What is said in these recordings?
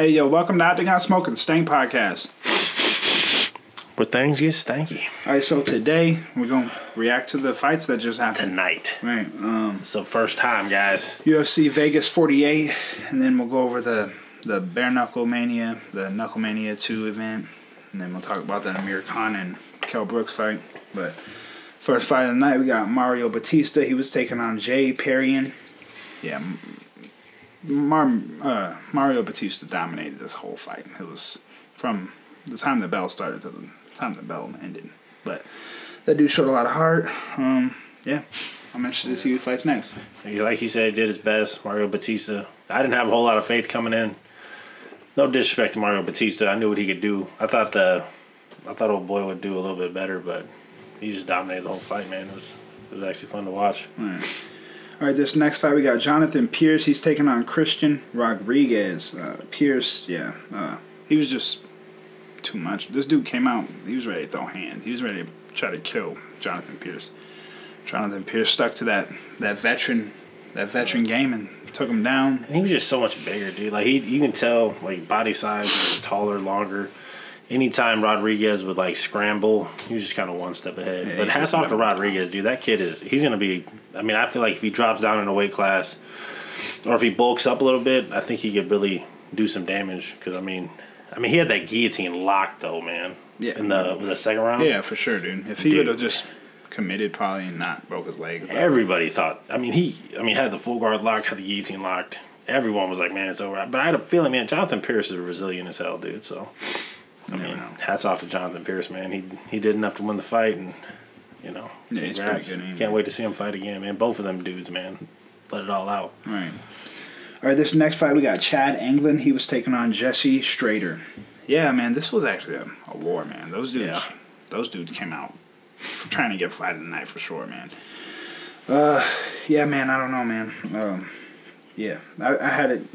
Hey, yo, welcome to Acting Out Smoking, the Stain Podcast. Where things get stanky. All right, so today we're going to react to the fights that just happened. Tonight. Right. Um, It's the first time, guys. UFC Vegas 48, and then we'll go over the, the Bare Knuckle Mania, the Knuckle Mania 2 event, and then we'll talk about the Amir Khan and Kell Brooks fight. But first fight of the night, we got Mario Batista. He was taking on Jay Perrin. Yeah, Mar- uh, Mario Batista dominated this whole fight. It was from the time the bell started to the time the bell ended. But that dude showed a lot of heart. Um, yeah, I'm interested to see who fights next. Like he said, he did his best. Mario Batista. I didn't have a whole lot of faith coming in. No disrespect to Mario Batista. I knew what he could do. I thought the, I thought old boy would do a little bit better, but he just dominated the whole fight, man. It was, it was actually fun to watch. All right, this next fight we got Jonathan Pierce. He's taking on Christian Rodriguez. Uh, Pierce, yeah, uh, he was just too much. This dude came out. He was ready to throw hands. He was ready to try to kill Jonathan Pierce. Jonathan Pierce stuck to that that veteran that veteran game and took him down. And he was just so much bigger, dude. Like he, you can tell, like body size, taller, longer. Anytime Rodriguez would like scramble, he was just kind of one step ahead. Yeah, but hats off to Rodriguez, dude. That kid is, he's gonna be. I mean, I feel like if he drops down in a weight class, or if he bulks up a little bit, I think he could really do some damage. Because I mean, I mean, he had that guillotine locked though, man. Yeah. In the was that second round? Yeah, for sure, dude. If he would have just committed, probably and not broke his leg. Everybody thought. I mean, he. I mean, had the full guard locked, had the guillotine locked. Everyone was like, "Man, it's over." But I had a feeling, man, Jonathan Pierce is resilient as hell, dude. So, I mean, know. hats off to Jonathan Pierce, man. He he did enough to win the fight, and you know, Yeah, congrats. good. Can't wait to see him fight again, man. Both of them dudes, man, let it all out. Right. All right, this next fight we got Chad Anglin. He was taking on Jesse Strader. Yeah, man, this was actually a, a war, man. Those dudes, Yeah. those dudes came out trying to get fight of the night for sure, man. Uh, yeah, man, I don't know, man. Um, yeah, I, I had it.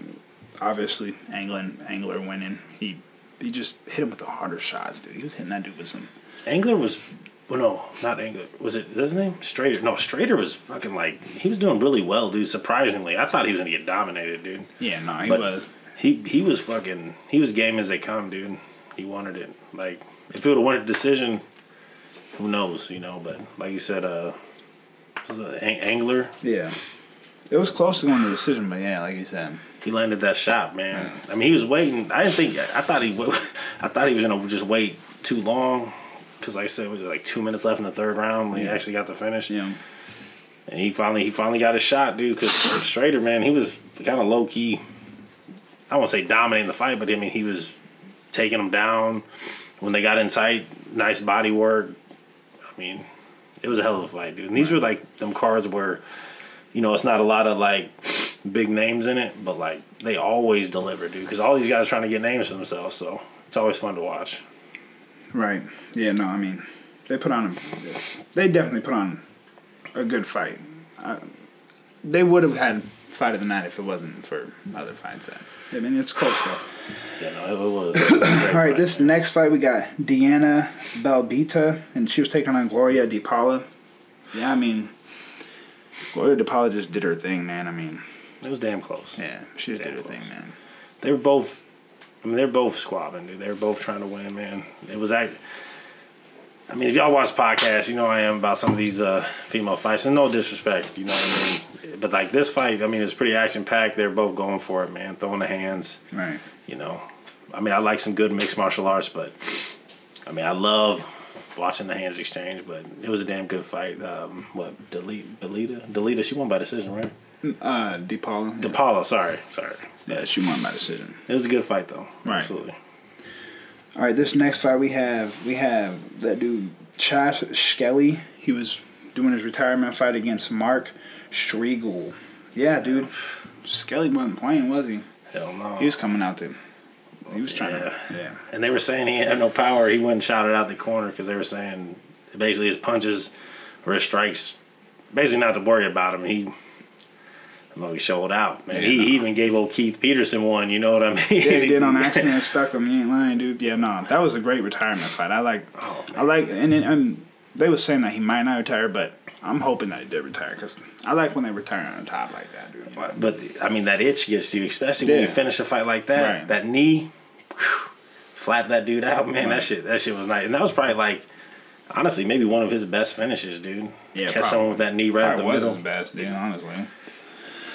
Obviously, Anglin, Angler winning. He he just hit him with the harder shots, dude. He was hitting that dude with some. Angler was. Well, no, not Angler. Was it his name? Strader. No, Strader was fucking like he was doing really well, dude. Surprisingly, I thought he was gonna get dominated, dude. Yeah, no, he But was. He he was fucking he was game as they come, dude. He wanted it. Like if he would have won a decision, who knows, you know? But like you said, uh, was it Ang- Angler Yeah, it was close to going to decision, but yeah, like you said. he landed that shot, man. I mean, he was waiting. I didn't think. I thought he. I thought he was gonna just wait too long, because like I said, it was like two minutes left in the third round when he actually got the finish. Yeah. And he finally he finally got his shot, dude. Because Strader, man, he was kind of low key. I won't say dominating the fight, but I mean he was taking them down when they got in tight. Nice body work. I mean, it was a hell of a fight, dude. And these were like them cards where, you know, it's not a lot of like big names in it, but like they always deliver, dude. Because all these guys are trying to get names for themselves, so it's always fun to watch. Right. Yeah. No. I mean, they put on. A, they definitely put on a good fight. I, they would have had fight of the night if it wasn't for other fights. That I mean, it's close though. Yeah, no, it, was. It was All right. fight, This man. next fight we got Diana Belbita, and she was taking on Gloria DePaula. Yeah. I mean, Gloria DePaula just did her thing, man. I mean, it was damn close. yeah, she just Damn did her close. thing, man. they were both. I mean, they're both squabbling, dude. They're both trying to win, man. It was act. I mean, if y'all watch podcasts, you know I am about some of these uh, female fights, and no disrespect, you know what I mean. But like this fight, I mean, it's pretty action packed. They're both going for it, man, throwing the hands. Right. You know, I mean, I like some good mixed martial arts, but I mean, I love watching the hands exchange. But it was a damn good fight. Um, what, delete, Delita, Delita, she won by decision, right? Uh, DePaula. Yeah. DePaula, sorry, sorry. yeah, she won by decision. It was a good fight though. Right. Absolutely. All right, this next fight we have we have that dude Chas Skelly. He was doing his retirement fight against Mark Striegel. Yeah, dude. Skelly wasn't playing, was he? Hell no. He was coming out to. He was trying Yeah. to. Yeah. And they were saying he had no power. He wouldn't shout it out the corner because they were saying basically his punches or his strikes, basically not to worry about him. He, No, he showed out, man. Yeah, he, no. he even gave old Keith Peterson one. You know what I mean? Yeah, he did on accident. and Stuck him. You ain't lying, dude. Yeah, no, that was a great retirement fight. I like. Oh, I like, and and- and they were saying that he might not retire, but I'm hoping that he did retire because I like when they retire on top like that, dude. But But I mean, that itch gets you, especially when you finish a fight like that. Right. That knee, whew, flat that dude out, man. That shit, that shit was nice, and that was probably like, honestly, maybe one of his best finishes, dude. Yeah, catch someone with that knee right up probably the was middle. his best, dude. Honestly.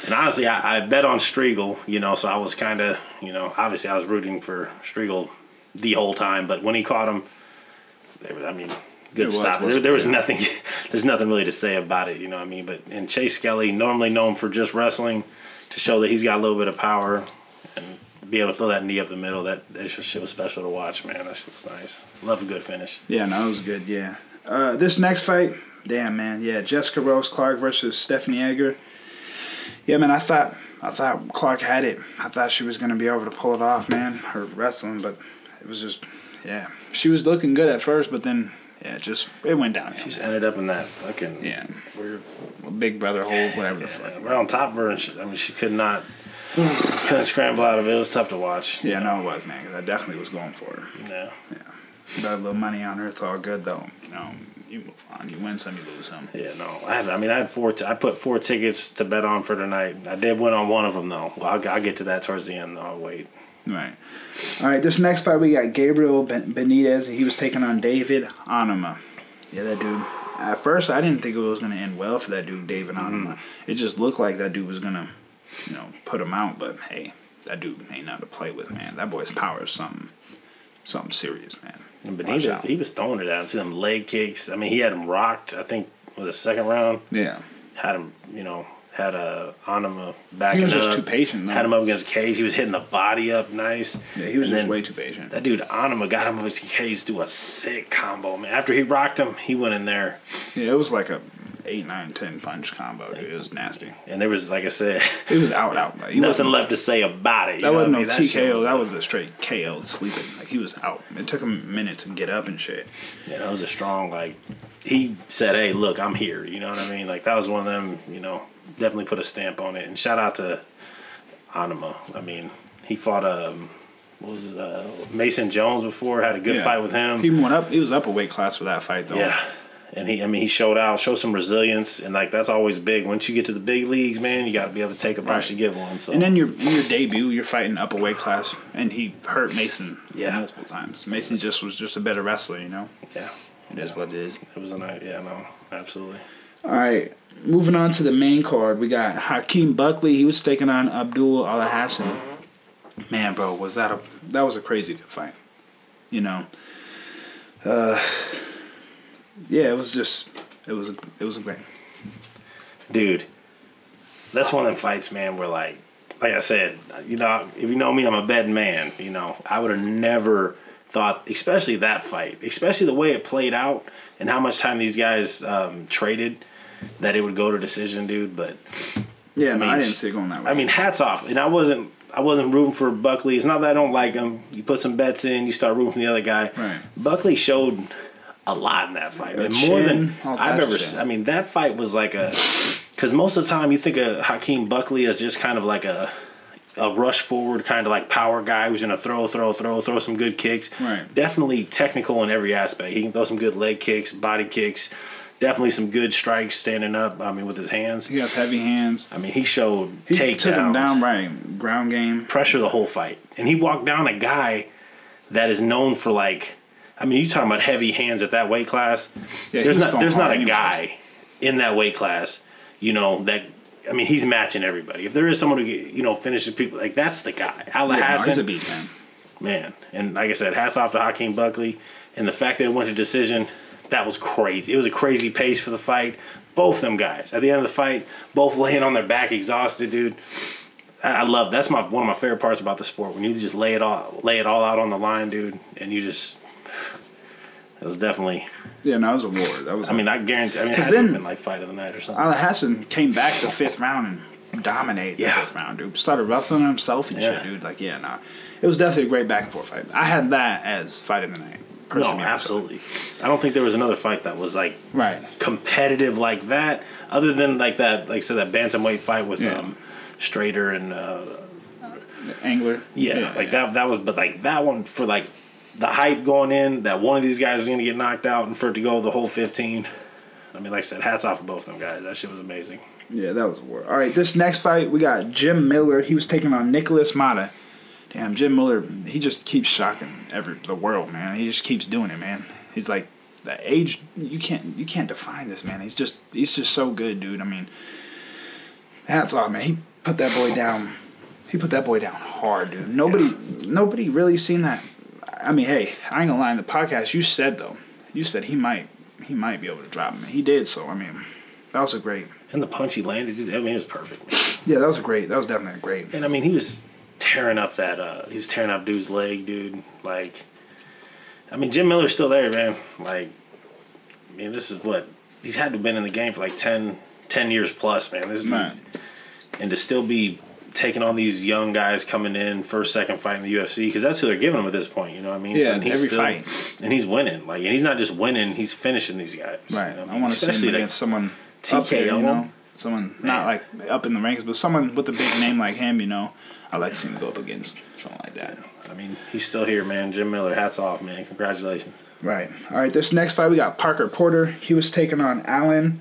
And honestly, I, I bet on Striegel, you know, so I was kind of, you know, obviously I was rooting for Striegel the whole time, but when he caught him, was, I mean, good was, stop. There, there was there? nothing, there's nothing really to say about it, you know what I mean? But, and Chase Skelly, normally known for just wrestling, to show that he's got a little bit of power and be able to throw that knee up the middle, that, that shit was special to watch, man. That shit was nice. Love a good finish. Yeah, no, it was good. Yeah. Uh, this next fight, damn man, yeah, Jessica Rose Clark versus Stephanie Egger. Yeah, man, I thought I thought Clark had it. I thought she was gonna be able to pull it off, man. Her wrestling, but it was just, yeah, she was looking good at first, but then yeah, it just it went down. She's ended up in that fucking, Yeah, weird Big Brother hold, whatever the fuck. right on top of her. And she, I mean, she could not, couldn't scramble out of it. It was tough to watch. Yeah, no, it was man, because I definitely was going for her. Yeah. Yeah. Got a little money on her. It's all good though. You know, you move on. You win some, you lose some. Yeah, no. I have. I mean, I had four. T- I put four tickets to bet on for tonight. I did win on one of them though. Well, I'll, I'll get to that towards the end. though. I'll wait. Right. All right. This next fight we got Gabriel Ben- Benitez. He was taking on David Onama. Yeah, that dude. At first, I didn't think it was gonna end well for that dude, David mm-hmm. Onama. It just looked like that dude was gonna, you know, put him out. But hey, that dude ain't nothing to play with, man. That boy's power is something, something serious, man. And Benitez, he was throwing it at him. See them leg kicks. I mean, he had him rocked. I think was the second round. Yeah. Had him, you know, had uh, a Onama uh, backing He was just up. too patient. Though. Had him up against the cage. He was hitting the body up nice. Yeah, he was And just way too patient. That dude Onama got him up against the cage. Do a sick combo, man. After he rocked him, he went in there. Yeah, it was like a eight, nine, ten punch combo. Dude. It was nasty. And there was, like I said, It was out, out. Like, nothing left to say about it. That wasn't I no mean? TKO. that was a straight KO sleeping. Like he was out. It took him a minute to get up and shit. Yeah, that was a strong like. He said, "Hey, look, I'm here." You know what I mean? Like that was one of them. You know, definitely put a stamp on it. And shout out to Onama. I mean, he fought um, was uh, Mason Jones before. Had a good Yeah. fight with him. He went up. He was up a weight class for that fight though. yeah. And he, I mean, he showed out, showed some resilience, and like that's always big. Once you get to the big leagues, man, you got to be able to take a punch to give one. So And then your your debut, you're fighting up a weight class, and he hurt Mason Yeah. multiple times. Mason just was just a better wrestler, you know. yeah, It is what it is. it was a night. Yeah, no, absolutely. All right, moving on to the main card, we got Joaquin Buckley. He was taking on Abdul Al Hassan. Man, bro, was that a that was a crazy good fight. You know. Uh, yeah, it was just it was a it was a great. dude, that's one of them fights, man. Where like, like I said, you know, if you know me, I'm a betting man. You know, I would have never thought, especially that fight, especially the way it played out and how much time these guys um, traded, that it would go to decision, dude. But Yeah, no, mean, I didn't see it going that way. I mean, hats off. And I wasn't. I wasn't rooting for Buckley. It's not that I don't like him. You put some bets in, you start rooting for the other guy. Right. Buckley showed a lot in that fight, and more than I've ever. seen. I mean, that fight was like a. Because most of the time, you think of Joaquin Buckley as just kind of like a. A rush forward kind of like power guy who's gonna throw, throw, throw, throw some good kicks. Right. Definitely technical in every aspect. He can throw some good leg kicks, body kicks. Definitely some good strikes standing up. I mean, with his hands. he has heavy hands. I mean, he showed He takedowns took him down right, ground game. pressure the whole fight. And he walked down a guy that is known for like I mean, you talking about heavy hands at that weight class. Yeah, there's not there's not a guy in that weight class, you know, that I mean, he's matching everybody. If there is someone who you know finishes people like that's the guy. Al Yeah, no, Hassan, he's a beast, man. man. And like I said, hats off to Joaquin Buckley. And the fact that it went to decision, that was crazy. It was a crazy pace for the fight. Both them guys. At the end of the fight, both laying on their back, exhausted, dude. I I love that's my one of my favorite parts about the sport when you just lay it all lay it all out on the line, dude, and you just it was definitely. Yeah, no, it was a war. That was. I mean, I guarantee. I mean, it had then- been like fight of the night or something. Al Hassan came back the fifth round and dominated Yeah. the fifth round, dude. Started wrestling himself and Yeah. shit, dude. Like, yeah, nah. It was definitely a great back and forth fight. I had that as fight of the night. no, absolutely. I don't think there was another fight that was like Right. competitive like that, other than like that, like I said, that bantamweight fight with Yeah. um, Strader and uh, Angler. yeah, like that. That was, but like that one for like the hype going in that one of these guys is gonna get knocked out and for it to go the whole fifteen. I mean, like I said, hats off to both of them guys. That shit was amazing. Yeah, that was a war. All right, this next fight we got Jim Miller. He was taking on Nikolas Motta. Damn, Jim Miller, he just keeps shocking every the world, man. He just keeps doing it, man. He's like the age you can't you can't define this man. He's just he's just so good, dude. I mean, hats off, man. He put that boy down. He put that boy down hard, dude. Nobody Yeah. nobody really seen that. I mean, hey, I ain't gonna lie. In the podcast, you said though, you said he might he might be able to drop him. He did, so I mean, that was a great. And the punch he landed, dude, I mean, it was perfect. Yeah, that was great. That was definitely a great. And I mean, he was tearing up that. uh He was tearing up dude's leg, dude. Like, I mean, Jim Miller's still there, man. Like, I mean, this is what he's had to have been in the game for like 10, 10 years plus, man. This is Man. and to still be taking on these young guys coming in first, second fight in the UFC because that's who they're giving him at this point. You know what I mean? Yeah, and he's every still- fight. and he's winning. Like, and he's not just winning; he's finishing these guys. you Right. know what I want to see him against someone up there, TKO you know, someone not like up in the ranks, but someone with a big name like him. You know, I like to see him go up against someone like that. I mean, he's still here, man. Jim Miller, hats off, man. Congratulations. Right. All right. This next fight we got Parker Porter. He was taking on Alan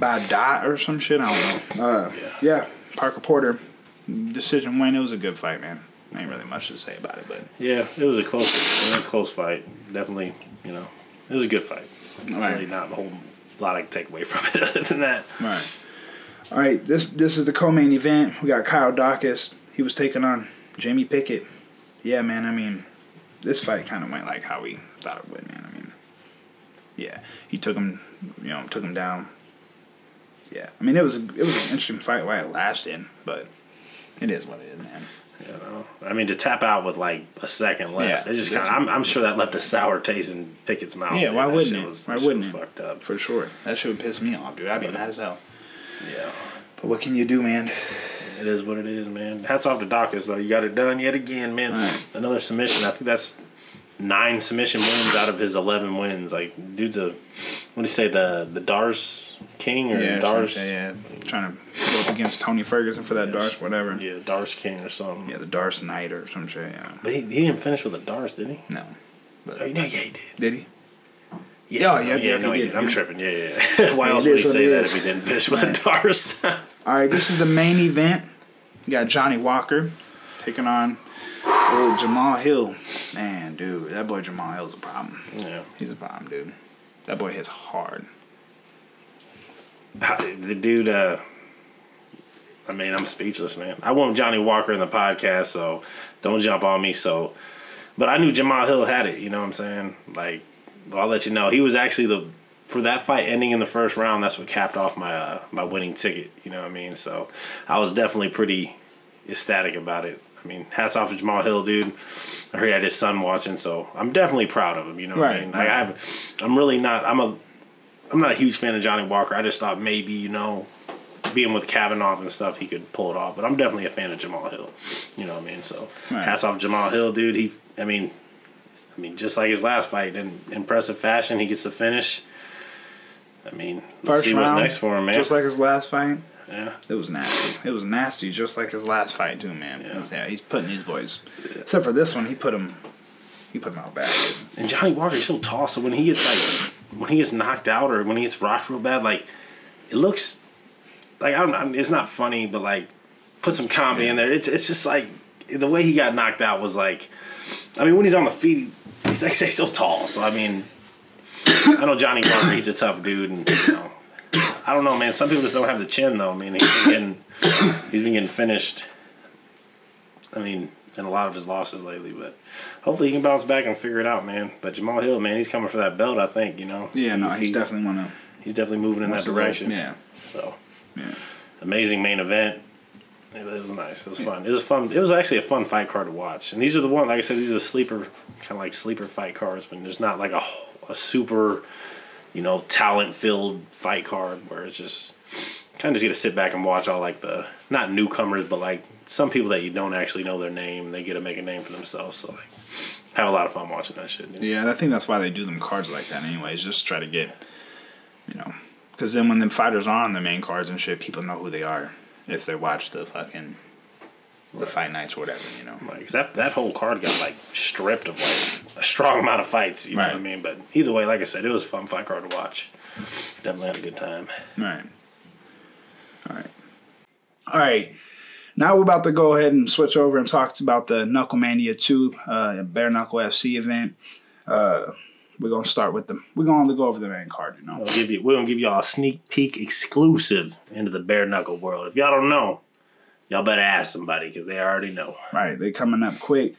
Dot or some shit. I don't know. Uh, Yeah. yeah. Parker Porter. Decision win. It was a good fight, man. Ain't really much to say about it, but Yeah, it was a close, it was a close fight. Definitely, you know, it was a good fight. Right. Really, not a whole lot I can take away from it other than that. Right. All right. This this is the co-main event. We got Kyle Daukaus. He was taking on Jamie Pickett. Yeah, man. I mean, this fight kind of went like how we thought it would, man. I mean, yeah, he took him, you know, took him down. Yeah, I mean, it was a, it was an interesting fight while it lasted, but it is what it is, man. You know, I mean, to tap out with like a second left, Yeah, it just kind of. I'm, I'm sure that left a sour taste in Pickett's mouth. Yeah, man. why wouldn't it? Was, Why wouldn't it? Fucked up. For sure, that should piss me off, dude. I'd be mad as hell. Yeah, But what can you do, man? it is what it is, man. Hats off to Daukaus though. You got it done yet again, man. Right. Another submission. I think that's nine submission wins out of his eleven wins. Like, dude's a what do you say the the D'Arce King or Yeah, D'Arce? yeah, yeah. Trying to go up against Tony Ferguson for that Yes. D'Arce, whatever. Yeah. D'Arce King or something. Yeah, the D'Arce Knight or some shit. Yeah. But he, he didn't finish with a D'Arce, did he? No. But Oh, no, yeah, he did. did he? Yeah, Oh, yeah, yeah, yeah, no, he did, did. I'm tripping. Yeah, yeah. Why else would he say that if he didn't finish with Right. a D'Arce? All right, this is the main event. You got Johnny Walker taking on old Jamal Hill. Man, dude, that boy Jamal Hill's a problem. yeah. He's a problem, dude. That boy hits hard. The dude, uh, I mean, I'm speechless, man. I want Johnny Walker in the podcast, so don't jump on me. So, but I knew Jamal Hill had it. You know what I'm saying? Like, I'll let you know. He was actually the for that fight ending in the first round. That's what capped off my uh, my winning ticket. You know what I mean? So, I was definitely pretty ecstatic about it. I mean, hats off to Jamal Hill, dude. I heard he had his son watching, so I'm definitely proud of him. You know what I mean? Like, right. I have, I'm really not. I'm a I'm not a huge fan of Johnny Walker. I just thought maybe, you know, being with Kavanaugh and stuff, he could pull it off. But I'm definitely a fan of Jamal Hill. You know what I mean? So Right. hats off Jamal Hill, dude. He, I mean, I mean, just like his last fight in impressive fashion, he gets the finish. I mean, let's First see round, what's next for him, man. Just like his last fight. Yeah, It was nasty. It was nasty, just like his last fight too, man. Yeah. Was- yeah he's putting these boys. Except for this one, he put him. He put him out bad. And Johnny Walker, he's so tall. So when he gets like, when he gets knocked out or when he gets rocked real bad, like, it looks like I don't. It's not funny, but like, put some comedy in there. It's it's just like the way he got knocked out was like, I mean, when he's on the feet, he's like he's so tall. So I mean, I know Johnny Walker, he's a tough dude, and you know, I don't know, man. Some people just don't have the chin though. I mean, he's been getting, he's been getting finished. I mean, in a lot of his losses lately, but hopefully he can bounce back and figure it out, man. But Jamal Hill, man, he's coming for that belt. I think you know. Yeah, no, he's, definitely one of. he's definitely moving in that direction. Yeah, So yeah. amazing main event. It, it was nice. It was fun. It was fun. It was actually a fun fight card to watch. And these are the one, like I said, these are sleeper, kind of like sleeper fight cards. When there's not like a a super, you know, talent filled fight card where it's just kind of just get to sit back and watch all like the not newcomers, but like some people that you don't actually know their name. They get to make a name for themselves. So like, have a lot of fun watching that shit. dude. Yeah, I think that's why they do them cards like that, anyways. Just try to get, you know, because then when the fighters are on the main cards and shit, people know who they are. if they watch the fucking the fight nights whatever, you know. Like that that whole card got like stripped of like a strong amount of fights. You know what I mean? But either way, like I said, it was a fun fight card to watch. Definitely had a good time. All right. All right. All right. Now we're about to go ahead and switch over and talk about the Knucklemania 2 uh, Bare Knuckle FC event. Uh, we're gonna start with the. We're gonna go over the main card. You know. We'll give you we're gonna give y'all a sneak peek exclusive into the bare knuckle world. If y'all don't know, y'all better ask somebody because they already know. Right, they coming up quick.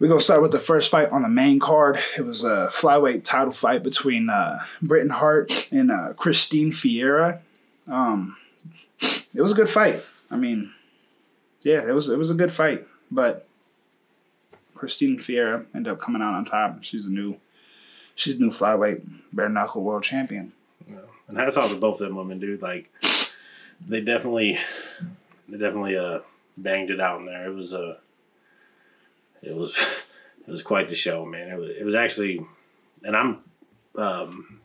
We're gonna start with the first fight on the main card. It was a flyweight title fight between uh, Britain Hart and uh, Christine Ferea. Um, it was a good fight. I mean, yeah, it was it was a good fight, but Christine Ferea ended up coming out on top. She's a new, she's the new flyweight bare knuckle world champion. Yeah. And hats off to both of them women, dude. Like they definitely they definitely uh banged it out in there. It was a it was it was quite the show, man. It was it was actually and I'm um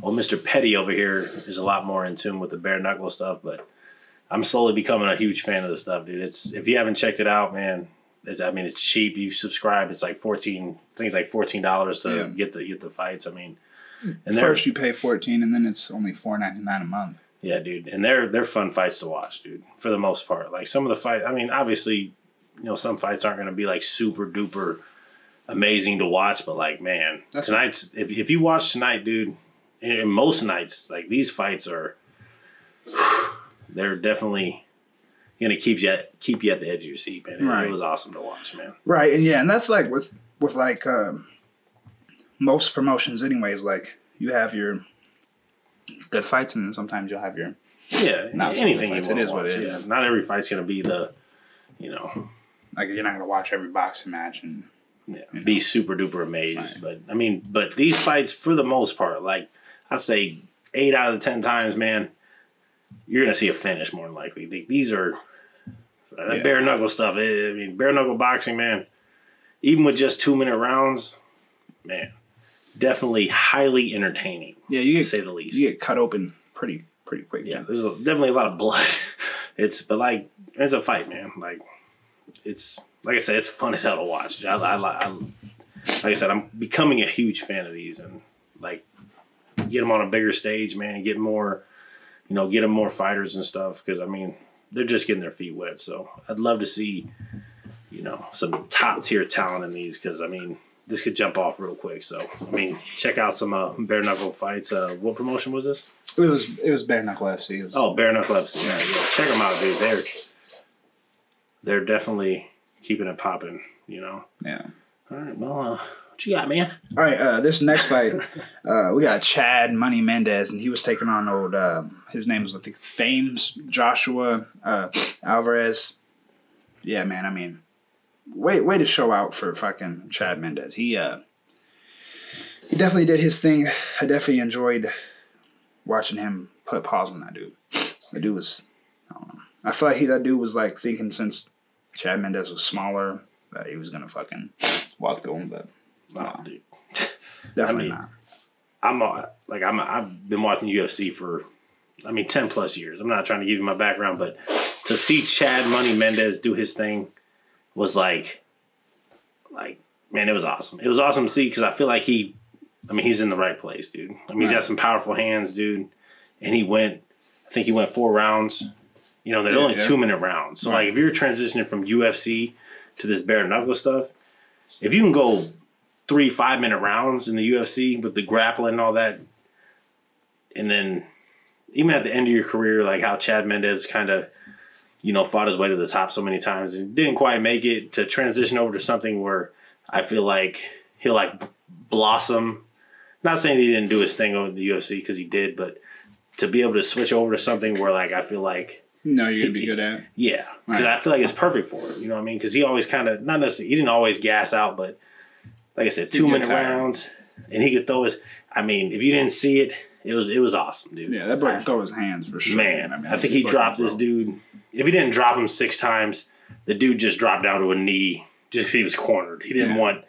well Mr. Petty over here is a lot more in tune with the bare knuckle stuff, but I'm slowly becoming a huge fan of the stuff, dude. It's if you haven't checked it out, man, it's, I mean it's cheap. You subscribe, it's like fourteen I think it's like fourteen dollars to Yeah. get the get the fights. I mean and First, you pay fourteen, and then it's only four ninety nine a month. Yeah, dude, and they're they're fun fights to watch, dude. For the most part, like some of the fight. I mean, obviously, you know, some fights aren't going to be like super duper amazing to watch, but like, man, That's tonight's if if you watch tonight, dude, and most nights, like these fights are, they're definitely going to keep you at, keep you at the edge of your seat, man. It, Right. it was awesome to watch, man. Right, and yeah, and that's like with with like um, most promotions, anyways. Like you have your good fights, and then sometimes you'll have your Yeah, Not anything you want it is what it yeah, not every fight's going to be the, you know, like you're not gonna watch every boxing match, and yeah, You know. be super duper amazed. Right. But I mean, but these fights, for the most part, like I say, eight out of the ten times, man, you're gonna see a finish more than likely. These are that Yeah. bare knuckle stuff. eh, I mean, bare knuckle boxing, man. Even with just two minute rounds, man, definitely highly entertaining yeah, you to say the least. you get cut open pretty pretty quick. Yeah, too. there's a, definitely a lot of blood. It's but like it's a fight, man. Like it's like I said, it's fun as hell to watch. I, I, I, like I said, I'm becoming a huge fan of these, and like get them on a bigger stage, man. Get more, you know, get them more fighters and stuff. Because I mean, they're just getting their feet wet. So I'd love to see, you know, some top tier talent in these. Because I mean, this could jump off real quick. So I mean, check out some uh, bare knuckle fights. Uh, what promotion was this? It was it was bare knuckle FC. Was, Oh, Bare Knuckle FC. Yeah, yeah. Check them out, dude. They're they're definitely keeping it popping. You know. yeah. All right. Well, uh, what you got, man? All right, uh, this next fight, uh, we got Chad Money Mendes, and he was taking on old. Um, his name was I think Fames Joshua uh, Alvarez. Yeah, man. I mean, way way to show out for fucking Chad Mendes. He uh, he definitely did his thing. I definitely enjoyed watching him put paws on that dude. The dude was, I don't know. I feel like he that dude was like thinking since Chad Mendes was smaller that he was gonna fucking walk through him, but Oh, dude. definitely I mean, not. I'm uh, like I'm. I've been watching UFC for, I mean, ten plus years. I'm not trying to give you my background, but to see Chad Money Mendes do his thing was like, like man, it was awesome. It was awesome to see because I feel like he, I mean, he's in the right place, dude. I mean, he's got some powerful hands, dude, and he went. I think he went four rounds. You know, they're Yeah, only yeah. two minute rounds. So Right. like, if you're transitioning from UFC to this bare knuckle stuff, if you can go three five minute rounds in the UFC with the grappling and all that, and then even at the end of your career, like how Chad Mendes kind of, you know, fought his way to the top so many times and didn't quite make it to transition over to something where I feel like he'll like blossom. Not saying he didn't do his thing over the UFC because he did, but to be able to switch over to something where like I feel like No, you're gonna be good at. yeah, because Right. I feel like it's perfect for him. You know what I mean? Because he always kind of not necessarily he didn't always gas out, but like I said, two minute tired. rounds, and he could throw his. I mean, if you didn't see it, it was it was awesome, dude. Yeah, that boy can throw his hands for sure. Man, I, mean, I think he dropped this dude. If he didn't drop him six times, the dude just dropped down to a knee just he was cornered. He didn't Yeah. want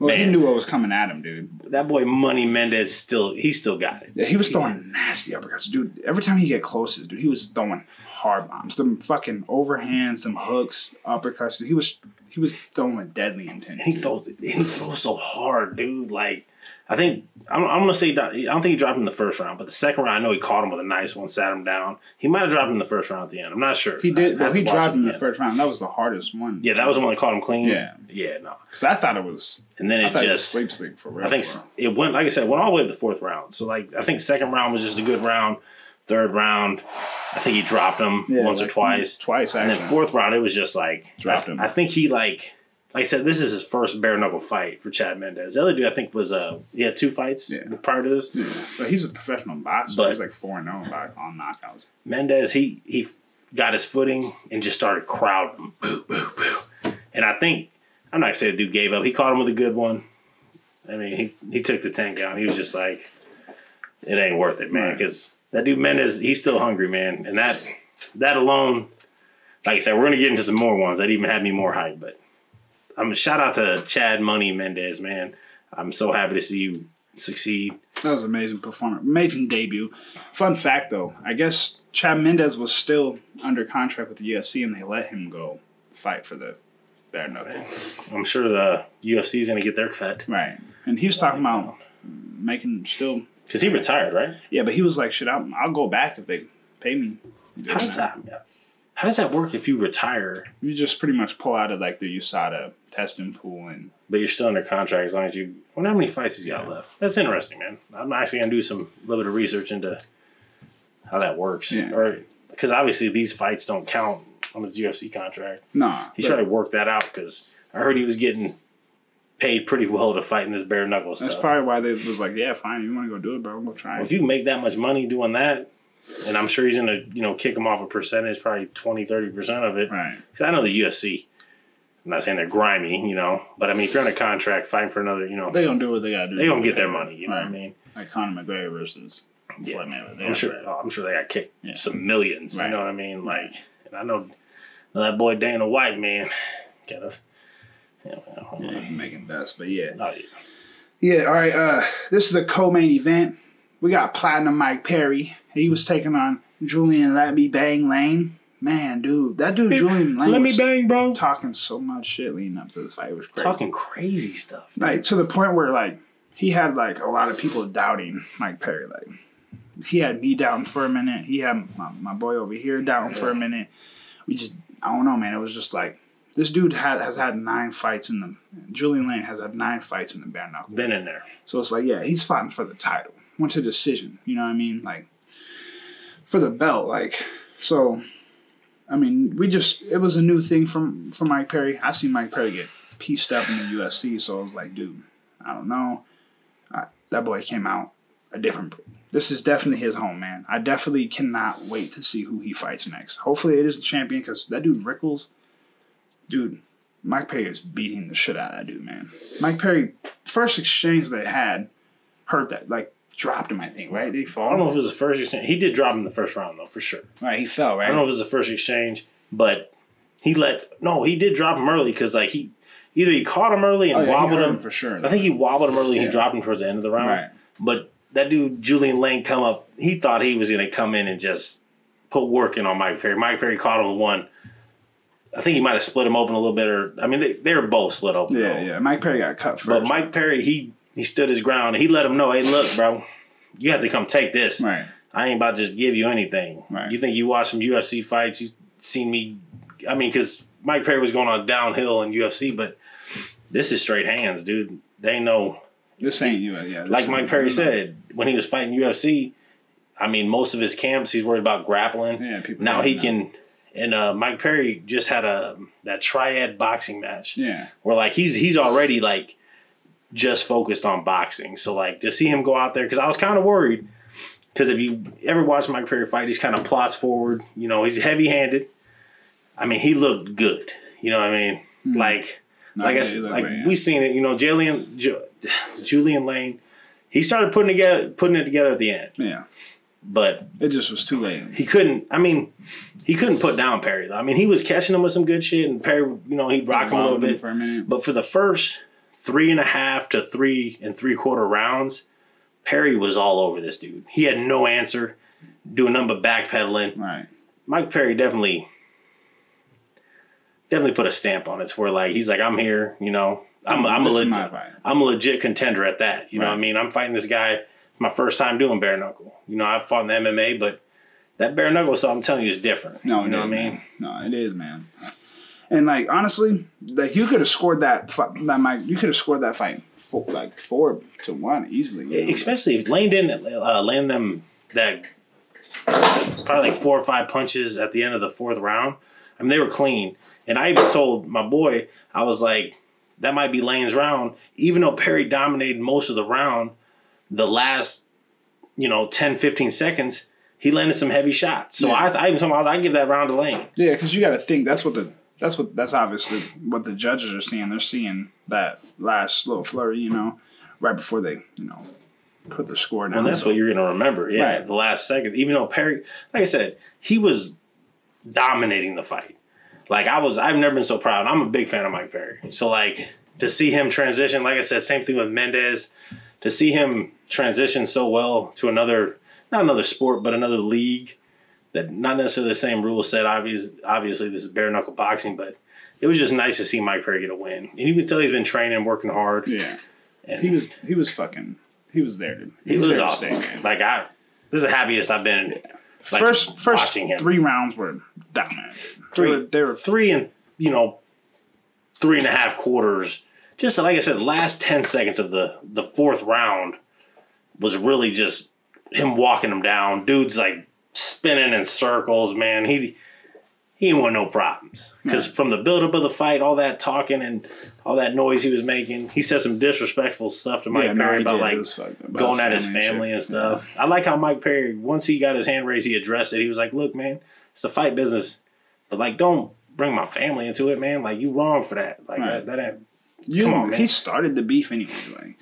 Well, he Man. knew what was coming at him, dude. That boy Money Mendes still he still got it. Yeah, he was throwing nasty uppercuts, dude. Every time he get close, dude, he was throwing hard bombs, them fucking overhands, some hooks, uppercuts. Dude, he was he was throwing with deadly intent. And he throws he throws so hard, dude. Like I think I'm, I'm gonna say I don't think he dropped him in the first round, but the second round I know he caught him with a nice one, sat him down. He might have dropped him in the first round at the end. I'm not sure. He I did. Well, have he dropped him in the first round. That was the hardest one. Yeah, that was the one that caught him clean. Yeah. yeah, no. because I thought it was. And then I it thought it just sleep sleep for real. I think for s- real. it went like I said, went all the way to the fourth round. So like I think second round was just a good round. Third round, I think he dropped him Yeah, once or like, twice. Twice, And then fourth round, it was just like Dropped I, him. I think he like like I said, this is his first bare knuckle fight for Chad Mendes. The other dude I think was uh he had two fights Yeah. prior to this. Yeah. But he's a professional boxer. But- he's like four and zero on knockouts. Mendes he he got his footing and just started crowding. Boo, boo, boo. And I think I'm not gonna say the dude gave up. He caught him with a good one. I mean, he, he took the tank out. He was just like, it ain't worth it, man. Right. Because that dude Mendes, he's still hungry, man. And that that alone, like I said, we're gonna get into some more ones that even had me more hyped. But I'm a shout out to Chad Money Mendes, man. I'm so happy to see you succeed. That was an amazing performance, amazing debut. Fun fact though, I guess Chad Mendes was still under contract with the UFC, and they let him go fight for the bare knuckle. I'm sure the UFC is gonna get their cut Right, and he was talking about making still. because he retired, right? Yeah, but he was like, "Shit, I'll, I'll go back if they pay me." How does that? How does that work if you retire, You just pretty much pull out of like the USADA testing pool, and but you're still under contract as long as you? Wonder how many fights he's got left. That's interesting, man. I'm actually gonna do some little bit of research into how that works, Yeah. or because obviously these fights don't count on his UFC contract. nah, He's trying to work that out because I heard he was getting paid pretty well to fight in this bare knuckle that's probably why they was like, "Yeah, fine, you want to go do it, bro? We'll try." if you make that much money doing that, and I'm sure he's gonna you know kick him off a percentage, probably 20, 30 percent of it. right, 'Cause I know the UFC. I'm not saying they're grimy, you know, but I mean, if you're on a contract fighting for another, you know, they gonna do what they gotta do. they gonna get their money. You know what I mean? Like Conor McGregor versus Yeah. Floyd Mayweather. I'm sure. oh, I'm sure they got kicked Yeah. some millions. Right. You know what I mean? Like, and I know that boy Dana White, man, kind of. Yeah, well, Yeah, making best, but yeah. oh, yeah. Yeah, all right. Uh, this is a co-main event. We got Platinum Mike Perry. He was taking on Julian Let Me Bang Lane. Man, dude, that dude Julian Lane Let me was bang, bro. talking so much shit leading up to this fight. It was crazy. Talking crazy stuff. like to the point where like he had like a lot of people doubting Mike Perry. Like he had me down for a minute. He had my, my boy over here down for a minute. We just I don't know, man. It was just like this dude had has had nine fights in the Julian Lane has had nine fights in the bare knuckle. Been in there. So it's like, yeah, he's fighting for the title. Went to decision. You know what I mean? Like for the belt. Like so. I mean, we just it was a new thing from from Mike Perry. I've seen Mike Perry get pieced up in the UFC, so I was like, dude, I don't know. I, that boy came out a different. This is definitely his home, man. I definitely cannot wait to see who he fights next. Hopefully, it is the champion because that dude Rickles, dude, Mike Perry is beating the shit out of that dude, man. Mike Perry, first exchange they had, hurt that like dropped him. I think right. Did he fall? I don't know if it was the first exchange. He did drop him the first round though, for sure. Right, he fell. Right. I don't know if it was the first exchange, but he let no, he did drop him early because like he either he caught him early and Oh, yeah, wobbled him. him for sure. I think he wobbled him early Yeah. he dropped him towards the end of the round. Right. But that dude Julian Lane come up, he thought he was gonna come in and just put work in on Mike Perry. Mike Perry caught him with one. I think he might have split him open a little bit, or I mean, they, they were both split open. Yeah, though. yeah. Mike Perry got cut first. But Mike Perry, he he stood his ground he let him know, hey, look, bro, you have to come take this. right. I ain't about to just give you anything. Right. You think you watch some UFC fights? You seen me? I mean, because Mike Perry was going on downhill in UFC, but this is straight hands, dude. They know, This ain't you. Yeah. like Mike Perry said when he was fighting UFC. I mean, most of his camps he's worried about grappling. Yeah, people. now he know. can. And uh, Mike Perry just had a that triad boxing match Yeah. where like he's he's already like just focused on boxing. So like to see him go out there because I was kind of worried because if you ever watch Mike Perry fight, he's kind of plots forward. You know, he's heavy handed. I mean, he looked good. You know what I mean? Hmm. Like No, like I he like great, yeah. we seen it. You know, Julian Ju- Julian Lane. He started putting together putting it together at the end, Yeah. but It just was too late. he couldn't. I mean, he couldn't put down Perry though. I mean, he was catching him with some good shit, and Perry, you know, he rocked him a little bit. for a minute. But for the first three and a half to three and three quarter rounds, Perry was all over this dude. He had no answer, doing nothing but backpedaling. Right. Mike Perry definitely, definitely put a stamp on it. Where like he's like, I'm here, you know. I'm I'm a This is legit. I'm a legit contender at that. You know what I mean? I'm fighting this guy my first time doing bare knuckle. You know, I've fought in the MMA, but that bare knuckle stuff I'm telling you is different. No, you know is, what I mean? man. No, it is, man. And like honestly, like you could have scored that fight, that Mike. You could have scored that fight four, like four to one easily. you know? Especially if Lane didn't uh, land them that probably like four or five punches at the end of the fourth round. I mean, they were clean. And I even told my boy, I was like, that might be Lane's round. Even though Perry dominated most of the round, the last, you know, 10, 15 seconds, he landed some heavy shots. So Yeah. I, I even told him, I was I give that round to Lane. Yeah, because you got to think that's what the that's what that's obviously what the judges are seeing. They're seeing that last little flurry, you know, right before they you know put the score down. And that's what you're going to remember. Yeah, Right. the last second. Even though Perry, like I said, he was dominating the fight. Like I was, I've never been so proud. I'm a big fan of Mike Perry. So like to see him transition, like I said, same thing with Mendes. To see him transition so well to another, not another sport, but another league that not necessarily the same rule set. Obvious, obviously, this is bare knuckle boxing, but it was just nice to see Mike Perry get a win. And you can tell he's been training, working hard. yeah, And he was he was fucking he was there, dude. he was there to awesome. stay. Like I, this is the happiest I've been. like, first first watching him. three rounds were dominant. They Three. were, they were three and you know three and a half quarters. Just like I said, last ten seconds of the the fourth round was really just him walking him down. Dude's like spinning in circles, man. He he didn't want no problems because from the buildup of the fight, all that talking and all that noise he was making, he said some disrespectful stuff to Mike yeah, Perry he about. Like was fucked up. About going at his family and shit. stuff. I like how Mike Perry, once he got his hand raised, he addressed it. He was like, "Look, man, it's a fight business, but like, don't bring my family into it, man. Like, you wrong for that. Like, Right. that, that ain't." You, Come on, man. He started the beef anyway. Like,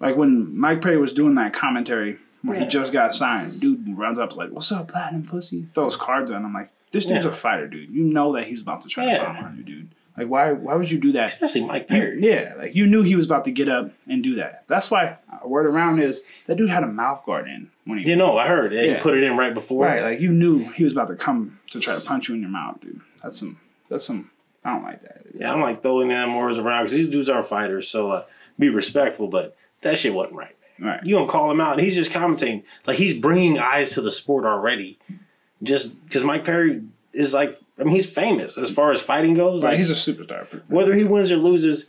like when Mike Perry was doing that commentary when Yeah. he just got signed, dude runs up like, "What's up, platinum pussy?" Throws cards on. I'm like, "This dude's Yeah. a fighter, dude. You know that he's about to try Yeah. to bomb on you, dude. Like, why? Why would you do that?" Especially Mike Perry. Yeah, like you knew he was about to get up and do that. That's why word around is that dude had a mouth guard in when he You know, I heard he put it in right before. right. Like you knew he was about to come to try to punch you in your mouth, dude. That's some. That's some. I don't like that. Yeah, I'm like throwing them words around because these dudes are fighters, so uh, be respectful. But that shit wasn't right. Right. You don't call him out, and he's just commenting. like he's bringing eyes to the sport already. Just because Mike Perry is like, I mean, he's famous as far as fighting goes. Right, Like, he's a superstar. whether he wins or loses,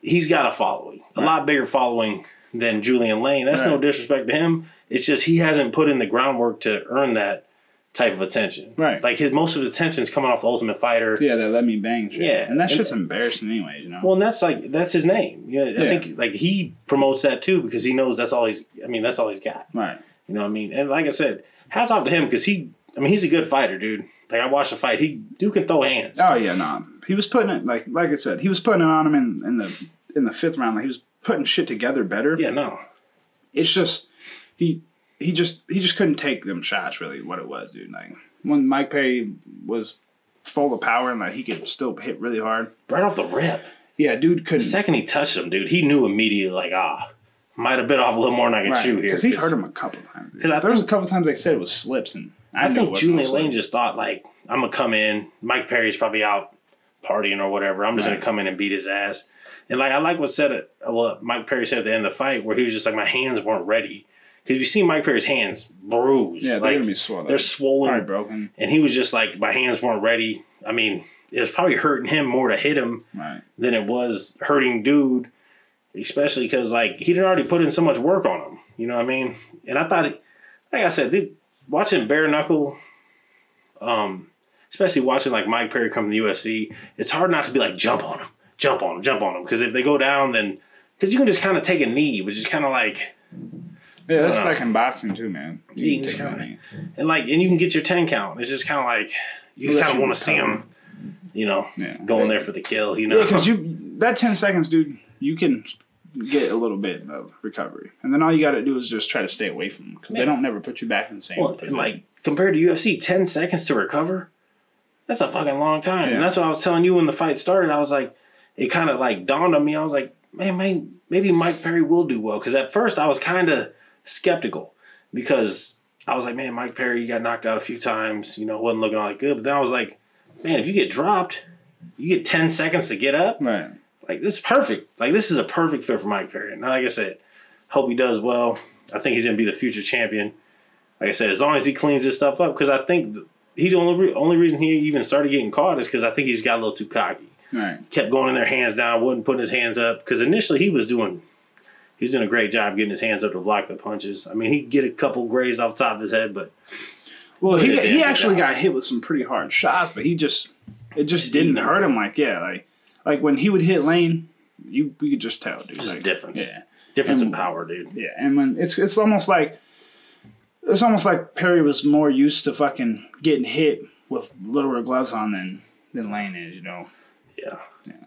he's got a following, a lot bigger following than Julian Lane. That's no disrespect to him. It's just he hasn't put in the groundwork to earn that type of attention. Right. Like his most of his attention is coming off the Ultimate Fighter. Yeah, that let me bang. Shit. Yeah. and that shit's embarrassing, anyways. You know. Well, and that's like that's his name. Yeah, I Yeah. think like he promotes that too because he knows that's all he's. I mean, that's all he's got. right. You know what I mean? And like I said, hats off to him because he. I mean, he's a good fighter, dude. Like I watched the fight, he dude can throw hands. Oh yeah, no. He was putting it like like I said, he was putting it on him in, in the in the fifth round. Like he was putting shit together better. Yeah, no. It's just he he just he just couldn't take them shots. Really, what it was, dude. Like when Mike Perry was full of power and like he could still hit really hard. Right off the rip. Yeah, dude couldn't. The second he touched him, dude, he knew immediately, like, ah, might have bit off a little more than I can chew here. because he hurt him a couple times. Because there was a couple times they said it was slips, and I, I think Julian Lane just thought, like, I'm to come in. Mike Perry's probably out partying or whatever. I'm just gonna come in and beat his ass. And, like, I like what said it, what Mike Perry said at the end of the fight, where he was just like, my hands weren't ready. Because you see Mike Perry's hands bruised, yeah, they're like, gonna be swollen. they're swollen. probably broken. And he was just like, my hands weren't ready. I mean, it was probably hurting him more to hit him Right. than it was hurting dude, especially because like he'd already put in so much work on him. You know what I mean? And I thought, like I said, watching bare knuckle, um, especially watching like Mike Perry come to the UFC, it's hard not to be like jump on him, jump on him, jump on him. Because if they go down, then because you can just kind of take a knee, which is kind of like Yeah, that's like in boxing too, man. Yeah, you can just kinda- and like and you can get your ten count. It's just kind of like you just kind of want to see recover. him, you know, Yeah. going there for the kill. You know, Yeah, because you that ten seconds, dude, you can get a little bit of recovery, and then all you got to do is just try to stay away from them because they don't never put you back in the same. Well, and like compared to UFC, ten seconds to recover, that's a fucking long time. Yeah. And that's what I was telling you when the fight started. I was like, it kind of like dawned on me. I was like, man, maybe, maybe Mike Perry will do well. Because at first I was kind of skeptical because I was like, man, Mike Perry got knocked out a few times. You know, wasn't looking all that good. But then I was like, man, if you get dropped, you get ten seconds to get up. Right. Like this is perfect. Like this is a perfect fit for Mike Perry. Now, like I said, hope he does well. I think he's gonna be the future champion. Like I said, as long as he cleans this stuff up, because I think he the only re- only reason he even started getting caught is because I think he's got a little too cocky. Right. Kept going in their hands down, wasn't putting his hands up. Because initially he was doing he was doing a great job getting his hands up to block the punches. I mean, he'd get a couple grazed off the top of his head, but Well, he he actually got hit with some pretty hard shots, but he just it just didn't hurt him. Like yeah, like like when he would hit Lane, you you could just tell, dude. Just like, difference. Yeah, difference in power, dude. yeah, and when it's it's almost like it's almost like Perry was more used to fucking getting hit with littler gloves on than than Lane is, you know. Yeah. Yeah.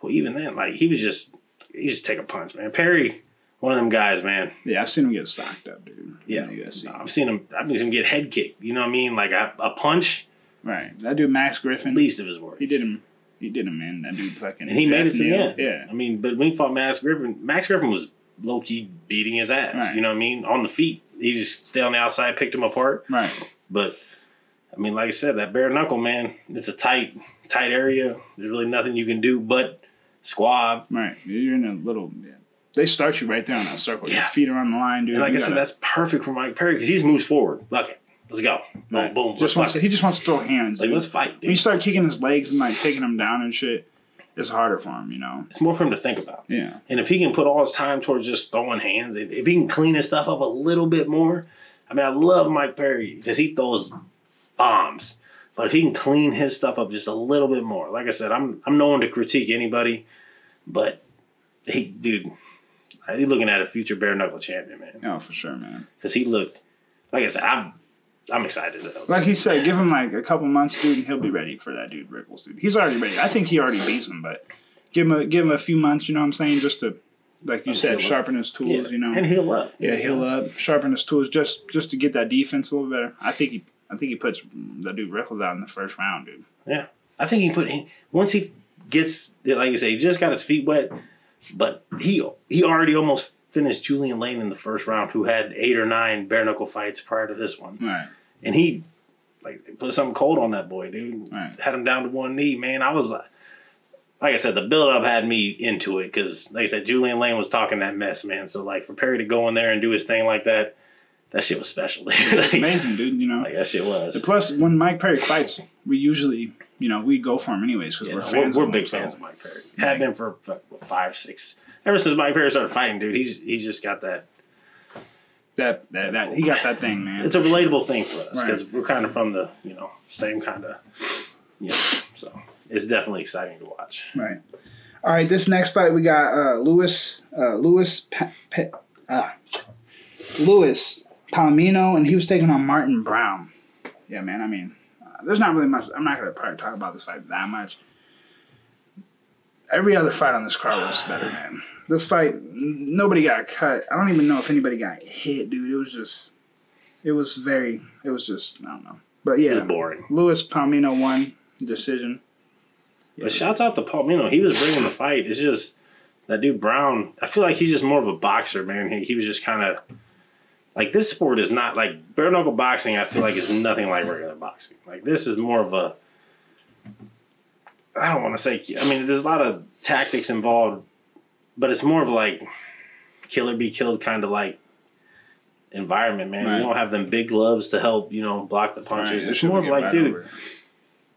Well, even then, like he was just he just take a punch, man. Perry, one of them guys, man. Yeah, I've seen him get stocked up, dude. Yeah, you. I've seen him. I've seen him get head kicked. You know what I mean? Like a, a punch, Right, that dude Max Griffin. least of his worries. He did him. He did him, man. That dude fucking. and he made it to the end. Yeah, I mean, but when he fought Max Griffin, Max Griffin was low key beating his ass. Right. You know what I mean? On the feet, he just stayed on the outside, picked him apart. right. But I mean, like I said, that bare knuckle, man, it's a tight, tight area. There's really nothing you can do but squab. Right. You're in a little. Yeah. They start you right there on that circle. Your Yeah. feet are on the line, dude. And like You I said, gotta- that's perfect for Mike Perry because he moves forward. Fuck it, let's go. Boom, right. boom. Just wants to, he just wants to throw hands. Like dude. let's fight, when you start kicking his legs and like taking him down and shit, it's harder for him. You know. It's more for him to think about. Yeah. And if he can put all his time towards just throwing hands, if if he can clean his stuff up a little bit more, I mean, I love Mike Perry because he throws bombs. But if he can clean his stuff up just a little bit more, like I said, I'm I'm no one to critique anybody, but he, dude, he's looking at a future bare knuckle champion, man. Oh, for sure, man. Because he looked, like I said, I'm I'm excited as hell. Like he said, give him like a couple months, dude, and he'll be ready for that dude Rickles, dude. He's already ready. I think he already beats him, but give him a give him a few months. You know what I'm saying? Just to, like you heal said, up. sharpen his tools. Yeah, You know. and heal up. Yeah, heal up, sharpen his tools, just just to get that defense a little better. I think he, I think he puts the dude Rickles out in the first round, dude. Yeah, I think he put in once he gets like you say, he just got his feet wet, but he he already almost finished Julian Lane in the first round, who had eight or nine bare knuckle fights prior to this one, Right, and he like put something cold on that boy, dude. Right. Had him down to one knee, man. I was like. Like I said, the build up had me into it because, like I said, Julian Lane was talking that mess, man. So, like, for Perry to go in there and do his thing like that, that shit was special. dude. like, amazing, dude. You know. like, that shit was. Plus, when Mike Perry fights, we usually, you know, we go for him anyways because Yeah, we're no, fans. we're, we're big him, so- fans of Mike Perry. Have been for five, six. Ever since Mike Perry started fighting, dude, he's he's just got that. That, that that he got that thing, man. It's a relatable thing for us Right. because we're kind of from the you know same kind of, you know. So it's definitely exciting to watch. Right. All right. This next fight we got uh, Lewis uh, Lewis pa- pa- uh, Lewis Palomino, and he was taking on Martin Brown. Yeah, man. I mean, uh, there's not really much. I'm not gonna probably talk about this fight that much. Every other fight on this card was better, man. This fight, n- nobody got cut. I don't even know if anybody got hit, dude. It was just, it was very, it was just, I don't know. But yeah, It's yeah, boring. Lewis Palomino won decision. But shouts out to Palomino. He was bringing the fight. It's just that dude Brown. I feel like he's just more of a boxer, man. He, he was just kind of like this sport is not like bare knuckle boxing. I feel like is nothing like regular boxing. Like this is more of a. I don't want to say. I mean, there's a lot of tactics involved, but it's more of like killer be killed kind of like environment, man. Right. You don't have them big gloves to help you know block the punches. Right, it's more of like, right dude over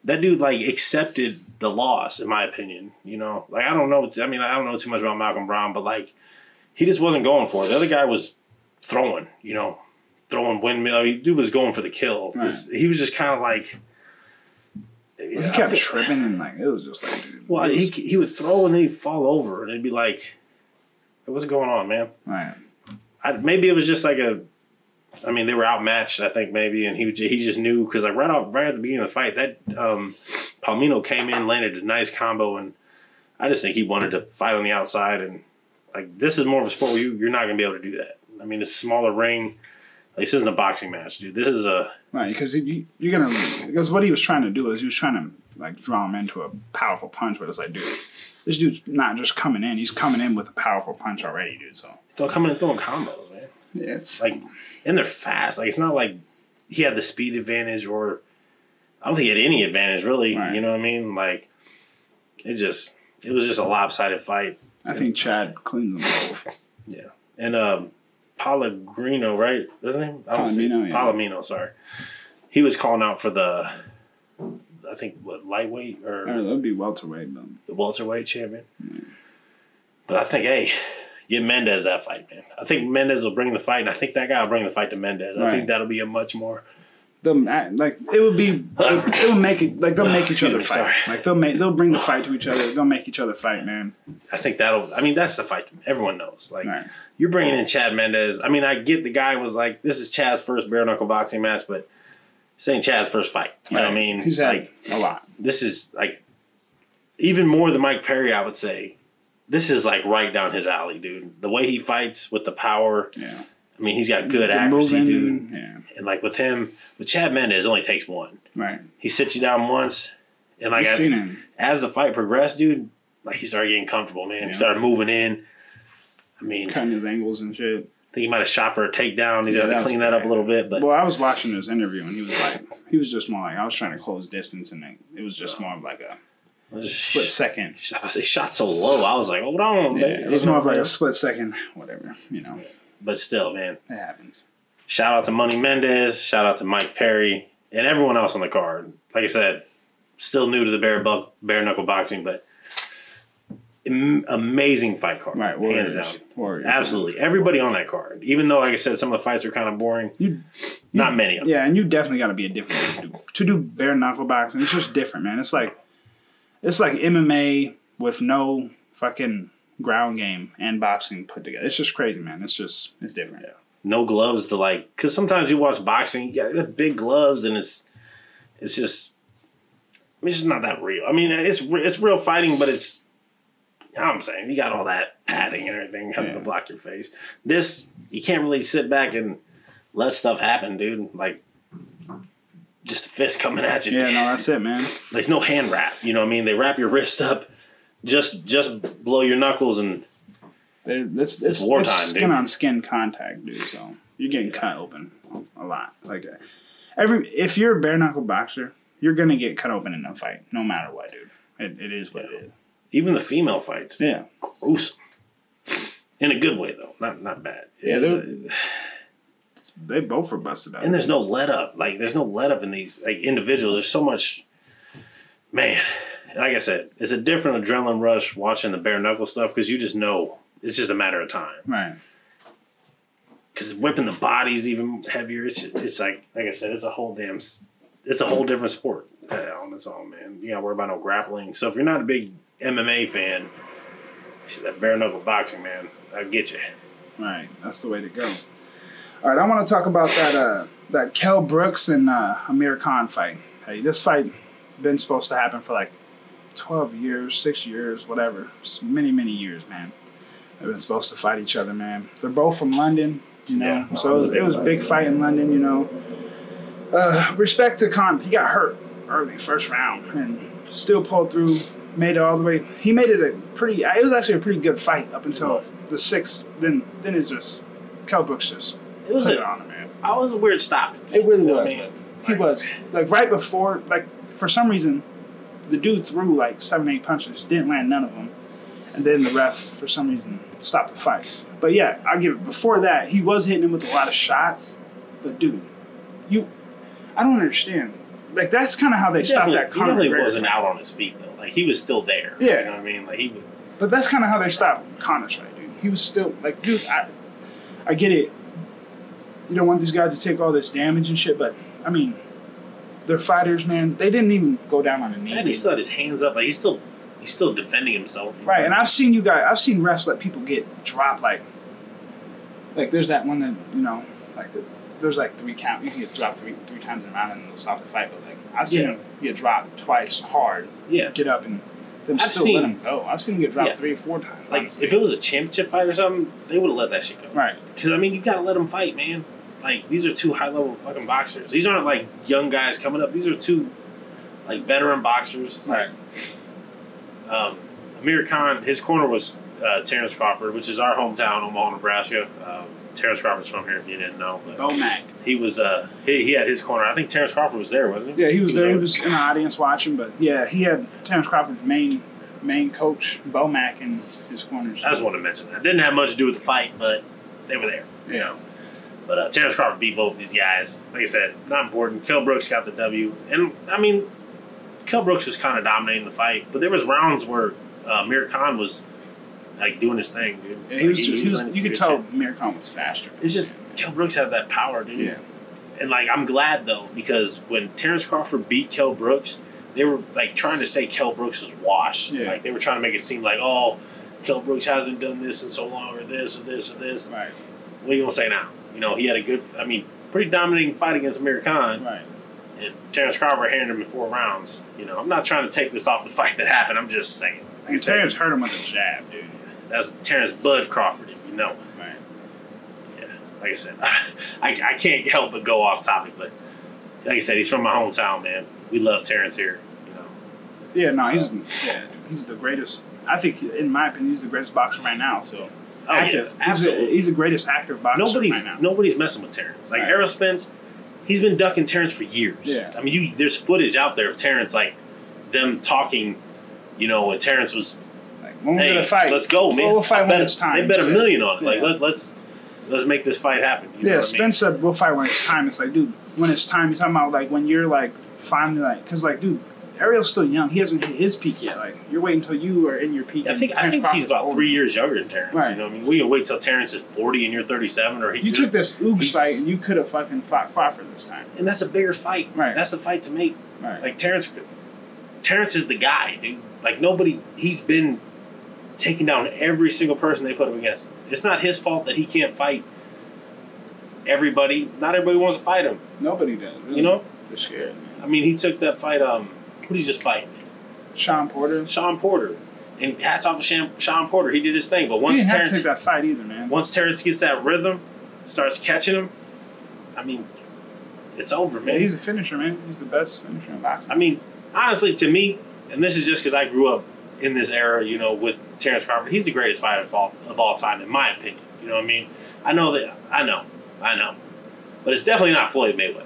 that dude like accepted the loss in my opinion you know like i don't know i mean i don't know too much about malcolm brown but like he just wasn't going for it the other guy was throwing you know throwing windmill I mean, dude was going for the kill Right. he was just kind of like He kept tripping and like it was just like, dude. well it he, he would throw and then he'd fall over and it'd be like what's going on man right. I, maybe it was just like a I mean, they were outmatched, I think, maybe, and he he just knew because like right off, right at the beginning of the fight, that um, Palomino came in, landed a nice combo, and I just think he wanted to fight on the outside, and like this is more of a sport where you, you're not going to be able to do that. I mean, it's a smaller ring, this isn't a boxing match, dude. This is a Right, because you, you're gonna because what he was trying to do is he was trying to like draw him into a powerful punch, but it's like, dude, this dude's not just coming in; he's coming in with a powerful punch already, dude. So come in and throwing combos, man. Yeah, it's Like, and they're fast. Like, it's not like he had the speed advantage or I don't think he had any advantage really. Right. You know what I mean? Like, it just it was just a lopsided fight. I think Chad cleaned them both. Yeah. And um Pellegrino, right? That's his name? I don't see- Palomino, yeah. Palomino, sorry. He was calling out for the I think what lightweight or Or that'd be welterweight, but the welterweight champion. But I think, hey, get Mendes that fight, man. I think Mendes will bring the fight, and I think that guy will bring the fight to Mendes. I think that'll be a much more. They'll like it would be it will make it like they'll ah, make each other fight. sorry. Like they'll make they'll bring the fight to each other. They'll make each other fight, man. I think that'll. I mean, that's the fight. Everyone knows. Like Right. you're bringing in Chad Mendes. I mean, I get the guy was like, this is Chad's first bare knuckle boxing match, but this ain't Chad's first fight. You know what I mean? He's had like a lot. this is like even more than Mike Perry. I would say this is like right down his alley, dude. The way he fights with the power. Yeah. I mean, he's got good The accuracy, moving, dude. Yeah. And like with him, with Chad Mendes, only takes one. Right. He sits you down once, and like I've as, seen him. as the fight progressed, dude, like he started getting comfortable, man. Yeah. He started moving in. I mean, Cutting his angles and shit. I think he might have shot for a takedown. He's Yeah, got to clean that up a little bit, but Well, I was watching his interview and he was like, he was just more like, I was trying to close distance and it, was just more of like a it was just split second. I was- They shot so low. I was like, hold on, Yeah, it was more of like a split second, whatever, you know. But still, man. It happens. Shout out to Money Mendes. Shout out to Mike Perry and everyone else on the card. Like I said, still new to the bare buck, bare knuckle boxing, but am- amazing fight card. Right, hands down. Warriors. Absolutely, everybody on that card. Even though, like I said, some of the fights are kind of boring. You, Not many of them. yeah, and you definitely got to be a different to do, to do bare knuckle boxing. It's just different, man. It's like, it's like MMA with no fucking ground game and boxing put together. It's just crazy, man. It's just, it's different. No gloves to like, because sometimes you watch boxing, you got the big gloves, and it's it's just it's just not that real. I mean, it's it's real fighting, but it's you know what I'm saying you got all that padding and everything having Yeah. to block your face. This you can't really sit back and let stuff happen, dude. Like just a fist coming at you. Yeah, no, that's it, man. There's no hand wrap. You know what I mean? They wrap your wrist up, just just blow your knuckles, and They're- It's, it's, wartime, skin dude. on skin contact, dude. So you're getting cut open a lot. Like every if you're a bare knuckle boxer, you're gonna get cut open in a fight, no matter what, dude. It, it is what it is. even the female fights, Yeah, gruesome. In a good way though, not not bad. Yeah, they both were busted up. and there's no let up. Like there's no let up in these like individuals. There's so much. Man, like I said, it's a different adrenaline rush watching the bare knuckle stuff because you just know it's just a matter of time. right. Because whipping the body's even heavier. It's it's like like I said, it's a whole damn. It's a whole different sport uh, on its own, man. You gotta worry about no grappling. So if you're not a big MMA fan, that bare knuckle boxing, man, I get you. Right, that's the way to go. All right, I want to talk about that uh, that Kell Brooks and uh, Amir Khan fight. Hey, this fight been supposed to happen for like twelve years, six years, whatever, It's many many years, man. They've been supposed to fight each other, man. They're both from London, you know, Yeah. so it was, it was a big fight in London, you know. Uh, respect to Khan, he got hurt early, first round, and still pulled through, made it all the way. He made it a pretty. It was actually a pretty good fight up until the sixth. Then then it just Kell Brooks just It was put it a, on him, man. I was a weird stoppage. It really You know what was. I mean? He was like right before, like for some reason, the dude threw like seven, eight punches, didn't land none of them, and then the ref for some reason stopped the fight. But yeah, I'll give it. Before that, he was hitting him with a lot of shots, but dude, you, I don't understand. Like that's kind of how they He stopped that he Conor definitely McGregor wasn't fight. out on his feet though. Like he was still there. Yeah. you know what I mean. Like he was. But that's kind of how they stopped Connor's fight, dude. He was still like, dude, I, I get it. You don't want these guys to take all this damage and shit, but I mean, they're fighters, man. They didn't even go down on a knee. And he still had his hands up. Like he still he's still defending himself. Right, and I've seen you guys. I've seen refs let people get dropped. Like, like there's that one that you know, like uh, there's like three count. You can get dropped three three times in a round and they'll stop the fight. But like I've seen Yeah. him get dropped twice hard, yeah. get up and them I've still seen- let him go. I've seen him get dropped Yeah. three or four times. Like honestly. if it was a championship fight or something, they would have let that shit go. right, Because I mean, you gotta let them fight, man. like these are two high level fucking boxers. These aren't like young guys coming up. These are two like veteran boxers. Right. Um, Amir Khan, his corner was uh, Terrence Crawford, which is our hometown, Omaha, Nebraska. Um, Terrence Crawford's from here, if you didn't know. But Bomac. he was uh, he, he had his corner. I think Terrence Crawford was there, wasn't he? Yeah, he was there. He was in the audience watching, but yeah, he had Terrence Crawford's main main coach Bomac in his corners. I just wanted to mention that. Didn't have much to do with the fight, but they were there. You know. But uh, Terrence Crawford beat both of these guys. Like I said, not important. Kell Brooks got the W, and I mean, Kell Brooks was kind of dominating the fight, but there was rounds where uh, Amir Khan was like doing his thing, dude. Yeah, he was. Like, He, was some you could tell shit. Amir Khan was faster. It's just Kell Brooks had that power, dude. Yeah. And like, I'm glad though because when Terrence Crawford beat Kell Brooks, they were like trying to say Kell Brooks was washed. Yeah. Like they were trying to make it seem like, oh, Kell Brooks hasn't done this in so long, or this, or this, or this. Right. What are you gonna say now? You know, he had a good, I mean, pretty dominating fight against Amir Khan, Right. And Terrence Crawford handed him in four rounds. You know, I'm not trying to take this off the fight that happened. I'm just saying. Like And said, Terrence hurt him with a jab, dude. that's Terrence Bud Crawford, if you know. Right. Yeah, like I said, I, I can't help but go off topic, but like I said, he's from my hometown, man. We love Terrence here. You know, Yeah. No, he's yeah, he's the greatest. I think, in my opinion, he's the greatest boxer right now. So oh active. yeah, He's, the, absolutely. he's the greatest active boxer nobody's right now. nobody's messing with Terrence. Like Right. Errol Spence, he's been ducking Terrence for years. Yeah. I mean, you there's footage out there of Terrence like them talking. You know, when Terrence was, Like, hey, fight, let's go, man. We'll fight when it's time. They bet a million on it. Like Yeah. let, let's let's make this fight happen. You know Yeah, what I mean? Said we'll fight when it's time. It's like, dude, when it's time. You're talking about like when you're like finally like, cause like, dude, Ariel's still young. He hasn't hit his peak yet. Like, you're waiting until you are in your peak. I think I think he's about older. three years younger than Terrence. Right. You know what I mean? We can wait till Terrence is forty and you're thirty seven, or he You took this Oogs fight and you could have fucking fought Crawford this time. and that's a bigger fight. Right. That's the fight to make. Right. Like Terrence, Terrence is the guy, dude. Like nobody, he's been taking down every single person they put him against. It's not his fault that he can't fight everybody. Not everybody wants to fight him. Nobody does. Really. You know, they're scared. Man. I mean, he took that fight. Um, who did he just fight? Shawn Porter. Shawn Porter. And hats off to Shawn, Shawn Porter. He did his thing. But once didn't have to Terrence, take that fight either, man. once Terrence gets that rhythm, starts catching him, I mean, it's over, Yeah, man. he's a finisher, man. He's the best finisher in boxing. I mean, honestly, to me, and this is just because I grew up in this era, you know, with Terrence Crawford. He's the greatest fighter of all, of all time, in my opinion. You know what I mean? I know that. I know. I know. But it's definitely not Floyd Mayweather.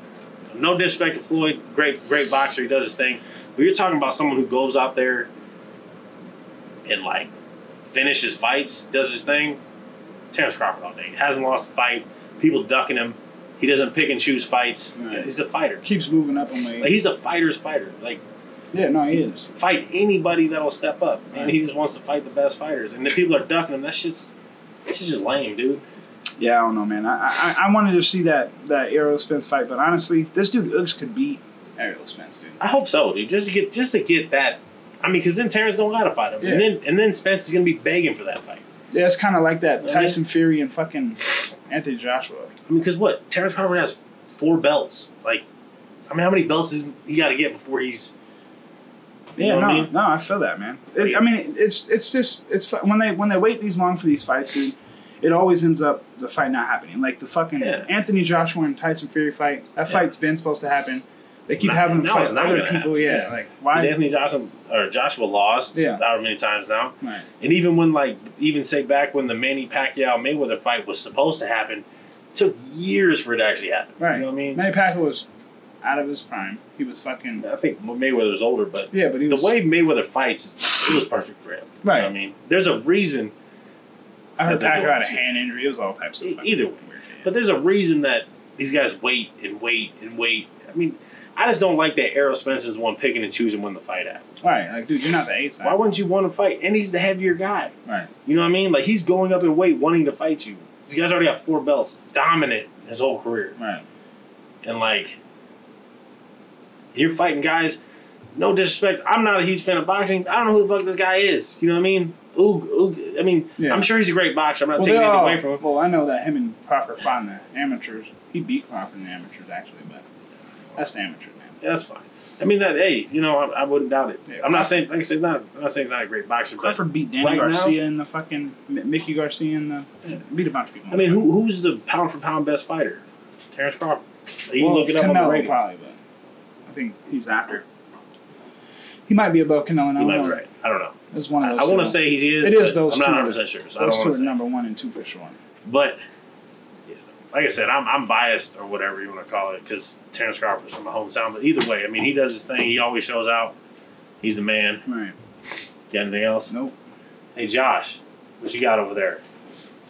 No disrespect to Floyd, great, great boxer. He does his thing. But you're talking about someone who goes out there and like finishes fights, does his thing. Terrence Crawford all day. Hasn't lost a fight. People ducking him. He doesn't pick and choose fights. Right. He's a fighter. keeps moving up in weight. Like he's a fighter's fighter. Like yeah, no, he is. fight anybody that'll step up. And Right. he just wants to fight the best fighters. And the people are ducking him. That shit's that's just lame, dude. Yeah, I don't know, man. I I, I wanted to see that that Errol Spence fight, but honestly, this dude Uggs could beat Errol Spence, dude. I hope so, dude. Just to get just to get that. I mean, because then Terrence don't gotta fight him, and then and then Spence is gonna be begging for that fight. Yeah, it's kind of like that Yeah. Tyson Fury and fucking Anthony Joshua. I mean, because what Terrence Crawford has four belts. Like, I mean, how many belts is he got to get before he's? Yeah, no, I mean? no, I feel that, man. It, I mean, it's it's just it's when they when they wait these long for these fights, dude. It always ends up the fight not happening. Like the fucking Yeah. Anthony Joshua and Tyson Fury fight. That Yeah. fight's been supposed to happen. They keep Not- having them fight not other people. happen. Yeah, like why? Anthony Johnson or Joshua lost Yeah. however many times now, Right. and even when like even say back when the Manny Pacquiao Mayweather fight was supposed to happen, it took years for it to actually happen. Right. You know what I mean? Manny Pacquiao was out of his prime. He was fucking I think Mayweather's older, but yeah, but he the was way Mayweather fights, it was perfect for him. You know right. what I mean, there's a reason, I heard Pacquiao had a hand injury. It was all types of E- either way. weird but there's a reason that these guys wait and wait and wait. I mean, I just don't like that Errol Spence is the one picking and choosing when to fight happens. right, like dude, you're not the ace. Why wouldn't you want to fight? And he's the heavier guy. Right. You know what I mean? Like he's going up in weight, wanting to fight you. This guy's already got four belts, dominant his whole career, Right. and like you're fighting guys. No disrespect, I'm not a huge fan of boxing. I don't know who the fuck this guy is. You know what I mean? Oog, oog. I mean, Yeah. I'm sure he's a great boxer. I'm not Well, taking anything away from him. well, I know that him and Crawford fought in the amateurs. He beat Crawford in the amateurs actually, but that's the amateurs, man. Yeah, that's fine. I mean that. Hey, you know, I, I wouldn't doubt it. Yeah. I'm not saying, like I said, it's not. I'm not saying he's not a great boxer, but Crawford beat Danny right now- Garcia in the fucking Mikey Garcia in the beat a bunch of people. I mean, who who's the pound for pound best fighter? Terrence Crawford. You Well, look it up on the radio. probably, but I think he's after. He might be above Canelo. You I might don't be know. right. I don't know. It's one of those. I, those. want to two. say he is. It is but those I'm not 100 percent sure, so I those don't two are say. number one and two for sure. But you know, like I said, I'm I'm biased or whatever you want to call it because Terrence Crawford's from my hometown. But either way, I mean, he does his thing. He always shows out. He's the man. Right. Got anything else? Nope. Hey, Josh, what you got over there?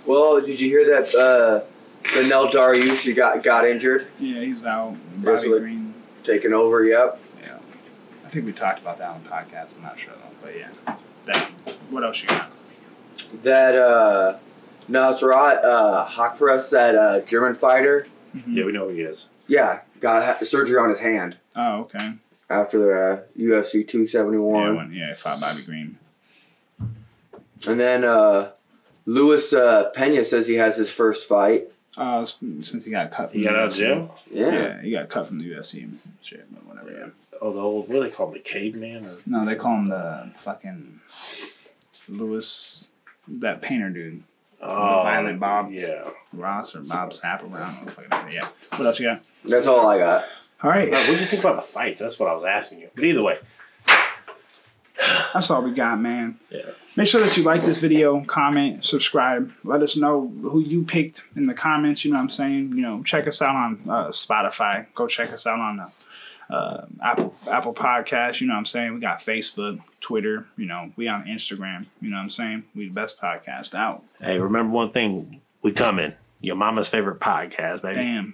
Well, did you hear that uh, Beneil Dariush got got injured, Yeah, he's out. That's Bobby what- Green. taken over? Yep. Yeah. I think we talked about that on the podcast. I'm not sure though, but yeah. That. What else you got? That uh, Nasrat uh, Haqparast, that uh, German fighter, Mhm. Yeah, we know who he is. yeah, got ha- surgery on his hand Oh, okay. after the uh, UFC 271. Yeah, when, yeah, fought Bobby Green. And then uh, Luis uh, Pena says he has his first fight. Uh, since he got cut from He the got out of UFC. jail. Yeah. Yeah, he got cut from the UFC and shit, but whatever. Yeah. Oh, the old what do they call him? The caveman or No, they call him the fucking Lewis, that painter dude, oh, Violent Bob. Yeah. Ross or Bob Sapp or I don't know. the fuck that- Yeah. What else you got? That's all I got. All right, What did you think about the fights? That's what I was asking you. But either way, that's all we got, man. yeah. Make sure that you like this video, comment, subscribe. Let us know who you picked in the comments. You know what I'm saying? You know, check us out on uh, Spotify. Go check us out on uh, uh, Apple Apple Podcasts. You know what I'm saying? We got Facebook, Twitter. You know, we on Instagram. You know what I'm saying? We the best podcast out. Hey, remember one thing. We coming. Your mama's favorite podcast, baby. Damn.